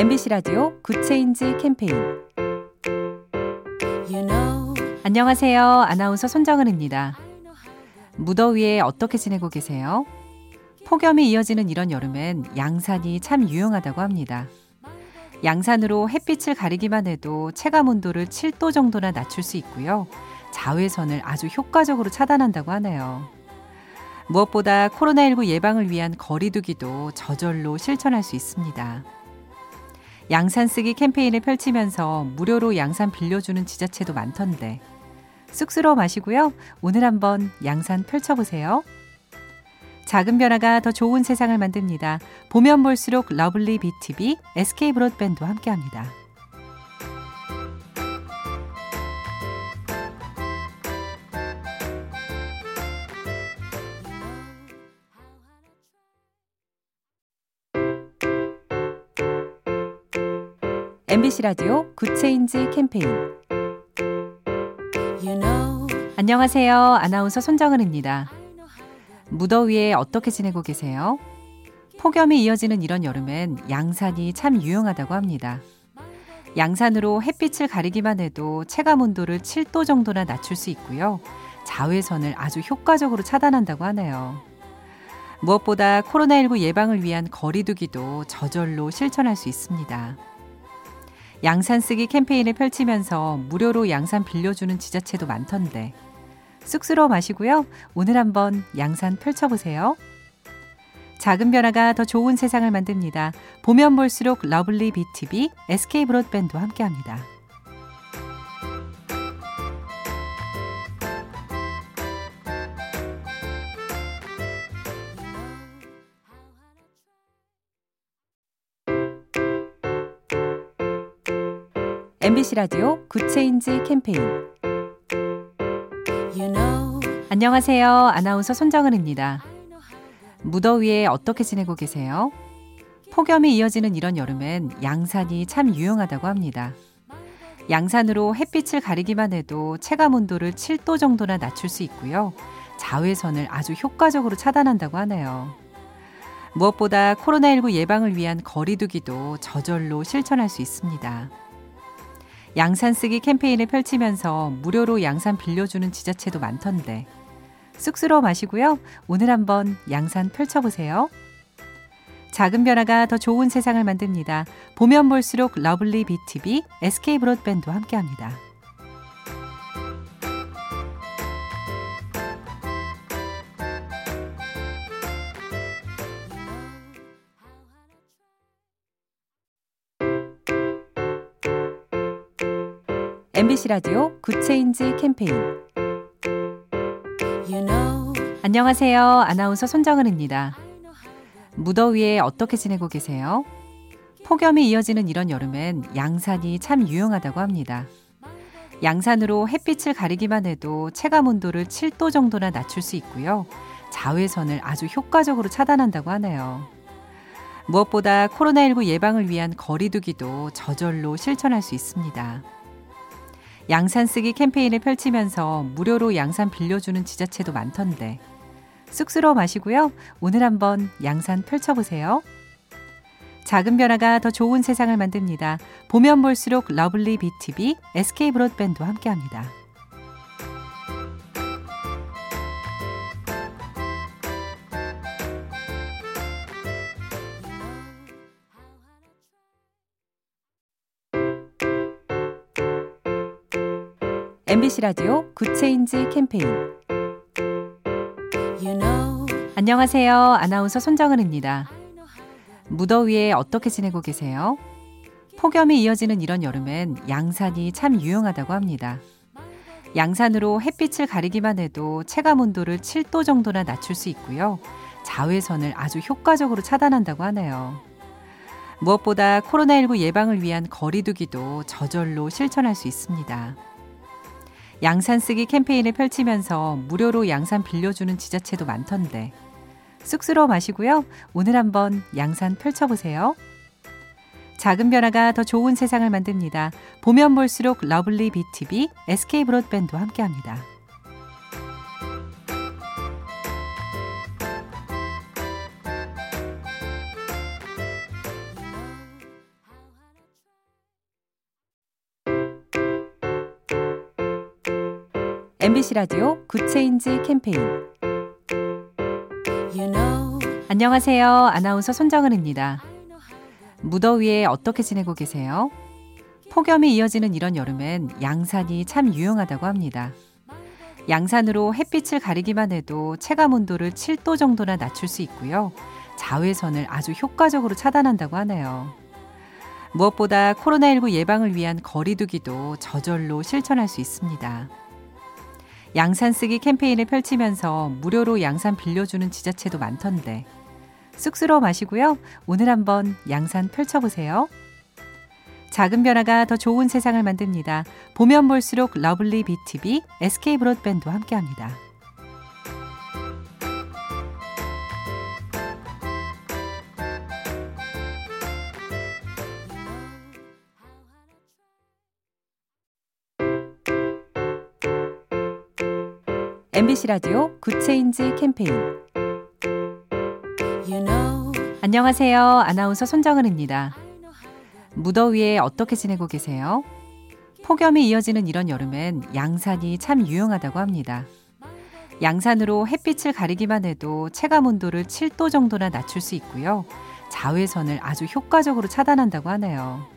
MBC 라디오 good change 캠페인 안녕하세요. 아나운서 손정은입니다. 무더위에 어떻게 지내고 계세요? 폭염이 이어지는 이런 여름엔 양산이 참 유용하다고 합니다. 양산으로 햇빛을 가리기만 해도 체감 온도를 7도 정도나 낮출 수 있고요. 자외선을 아주 효과적으로 차단한다고 하네요. 무엇보다 코로나19 예방을 위한 거리두기도 저절로 실천할 수 있습니다. 양산 쓰기 캠페인을 펼치면서 무료로 양산 빌려주는 지자체도 많던데 쑥스러워 마시고요. 오늘 한번 양산 펼쳐보세요. 작은 변화가 더 좋은 세상을 만듭니다. 보면 볼수록 lovely BTV, SK 브로드밴드와 함께합니다. MBC 라디오 good change 캠페인 you know. 안녕하세요. 아나운서 손정은입니다. 무더위에 어떻게 지내고 계세요? 폭염이 이어지는 이런 여름엔 양산이 참 유용하다고 합니다. 양산으로 햇빛을 가리기만 해도 체감 온도를 7도 정도나 낮출 수 있고요. 자외선을 아주 효과적으로 차단한다고 하네요. 무엇보다 코로나19 예방을 위한 거리두기도 저절로 실천할 수 있습니다. 양산 쓰기 캠페인을 펼치면서 무료로 양산 빌려주는 지자체도 많던데 쑥스러워 마시고요. 오늘 한번 양산 펼쳐보세요. 작은 변화가 더 좋은 세상을 만듭니다. 보면 볼수록 lovely BTV, SK 브로드밴드와 함께합니다. MBC 라디오 good change 캠페인 you know. 안녕하세요. 아나운서 손정은입니다. 무더위에 어떻게 지내고 계세요? 폭염이 이어지는 이런 여름엔 양산이 참 유용하다고 합니다. 양산으로 햇빛을 가리기만 해도 체감 온도를 7도 정도나 낮출 수 있고요. 자외선을 아주 효과적으로 차단한다고 하네요. 무엇보다 코로나19 예방을 위한 거리두기도 저절로 실천할 수 있습니다. 양산 쓰기 캠페인을 펼치면서 무료로 양산 빌려주는 지자체도 많던데 쑥스러워 마시고요. 오늘 한번 양산 펼쳐보세요. 작은 변화가 더 좋은 세상을 만듭니다. 보면 볼수록 lovely BTV, SK 브로드밴드와 함께합니다. MBC 라디오 good change 캠페인 you know. 안녕하세요. 아나운서 손정은입니다. 무더위에 어떻게 지내고 계세요? 폭염이 이어지는 이런 여름엔 양산이 참 유용하다고 합니다. 양산으로 햇빛을 가리기만 해도 체감 온도를 7도 정도나 낮출 수 있고요. 자외선을 아주 효과적으로 차단한다고 하네요. 무엇보다 코로나19 예방을 위한 거리두기도 저절로 실천할 수 있습니다. 양산 쓰기 캠페인을 펼치면서 무료로 양산 빌려주는 지자체도 많던데 쑥스러워 마시고요. 오늘 한번 양산 펼쳐보세요. 작은 변화가 더 좋은 세상을 만듭니다. 보면 볼수록 lovely BTV, SK 브로드밴드와 함께합니다. MBC 라디오 Good Change 캠페인 you know. 안녕하세요. 아나운서 손정은입니다. 무더위에 어떻게 지내고 계세요? 폭염이 이어지는 이런 여름엔 양산이 참 유용하다고 합니다. 양산으로 햇빛을 가리기만 해도 체감 온도를 7도 정도나 낮출 수 있고요. 자외선을 아주 효과적으로 차단한다고 하네요. 무엇보다 코로나19 예방을 위한 거리두기도 저절로 실천할 수 있습니다. 양산 쓰기 캠페인을 펼치면서 무료로 양산 빌려주는 지자체도 많던데 쑥스러워 마시고요. 오늘 한번 양산 펼쳐보세요. 작은 변화가 더 좋은 세상을 만듭니다. 보면 볼수록 lovely BTV, SK 브로드밴드와 함께합니다. MBC 라디오 Good Change 캠페인 안녕하세요. 아나운서 손정은입니다. 무더위에 어떻게 지내고 계세요? 폭염이 이어지는 이런 여름엔 양산이 참 유용하다고 합니다. 양산으로 햇빛을 가리기만 해도 체감 온도를 7도 정도나 낮출 수 있고요. 자외선을 아주 효과적으로 차단한다고 하네요. 무엇보다 코로나19 예방을 위한 거리두기도 저절로 실천할 수 있습니다. 양산 쓰기 캠페인을 펼치면서 무료로 양산 빌려주는 지자체도 많던데 쑥스러워 마시고요. 오늘 한번 양산 펼쳐보세요. 작은 변화가 더 좋은 세상을 만듭니다. 보면 볼수록 lovely BTV, SK 브로드밴드와 함께합니다. MBC 라디오 Good Change 캠페인 you know. 안녕하세요. 아나운서 손정은입니다. 무더위에 어떻게 지내고 계세요? 폭염이 이어지는 이런 여름엔 양산이 참 유용하다고 합니다. 양산으로 햇빛을 가리기만 해도 체감 온도를 7도 정도나 낮출 수 있고요. 자외선을 아주 효과적으로 차단한다고 하네요.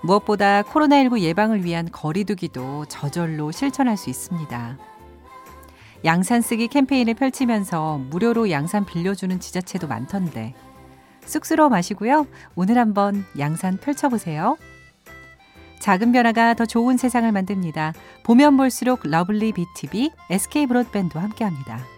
무엇보다 코로나19 예방을 위한 거리두기도 저절로 실천할 수 있습니다. 양산 쓰기 캠페인을 펼치면서 무료로 양산 빌려주는 지자체도 많던데 쑥스러워 마시고요. 오늘 한번 양산 펼쳐보세요. 작은 변화가 더 좋은 세상을 만듭니다. 보면 볼수록 lovely BTV, SK 브로드밴드와 함께합니다.